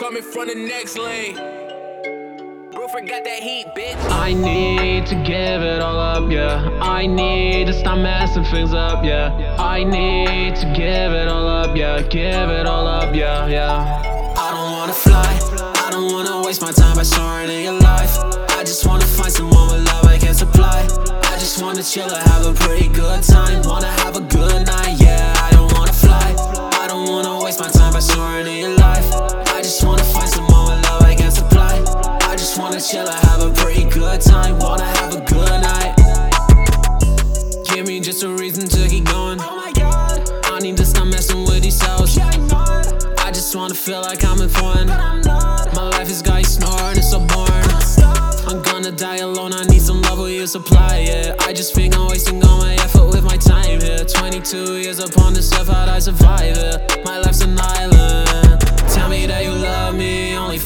coming from the NextLane. Bro, forgot that heat, bitch. I need to give it all up, yeah. I need to stop messing things up, yeah. I need to give it all up, yeah. Give it all up, yeah, yeah. I don't wanna fly. I don't wanna waste my time by soaring in your life. I just wanna find someone with love I can supply. I just wanna chill and just wanna chill and have a pretty good time. Wanna have a good night. Give me just a reason to keep going. Oh my god. I need to stop messing with these hoes. I I just wanna feel like I'm in fun. My life is got you snoring, it's so boring. I'm gonna die alone, I need some love, will you supply it? I just think I'm wasting all my effort with my time here. 22 years upon this earth, how'd I survive it? My life's an island.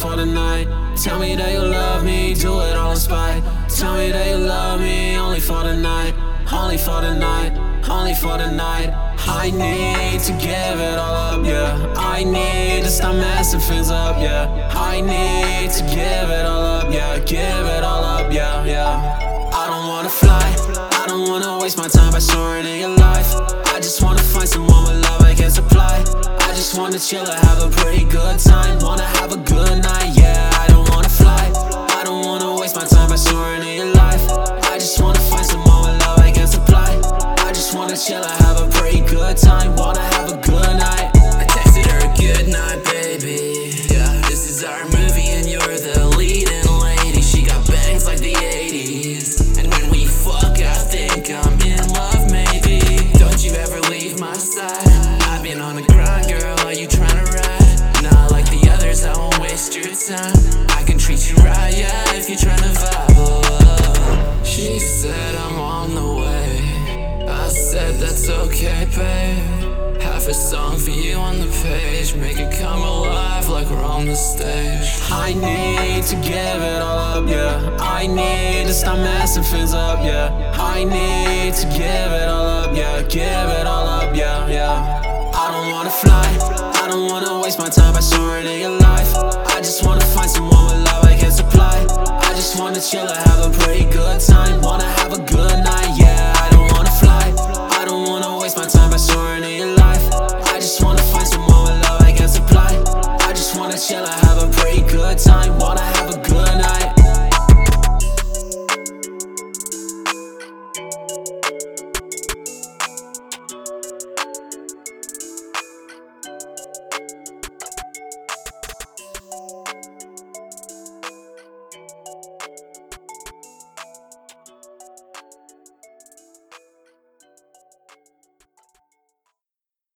For the night. Tell me that you love me, do it all in spite. Tell me that you love me only for the night. Only for the night, only for the night. I need to give it all up, yeah. I need to stop messing things up, yeah. I need to give it all up, yeah. Give it all up, yeah, yeah. Wanna chill and have a pretty good time. Wanna have a good night, yeah. I don't wanna fly. I don't wanna waste my time by soaring in your life. I just wanna find someone with love I can supply. I just wanna chill and have a pretty good time. Wanna that's okay, babe. Half a song for you on the page. Make it come alive like we're on the stage. I need to give it all up, yeah. I need to stop messing things up, yeah. I need to give it all up, yeah. Give it all up, yeah, yeah. I don't wanna fly. I don't wanna waste my time by soaring in your life. I just wanna find someone with love I can supply. I just wanna chill and have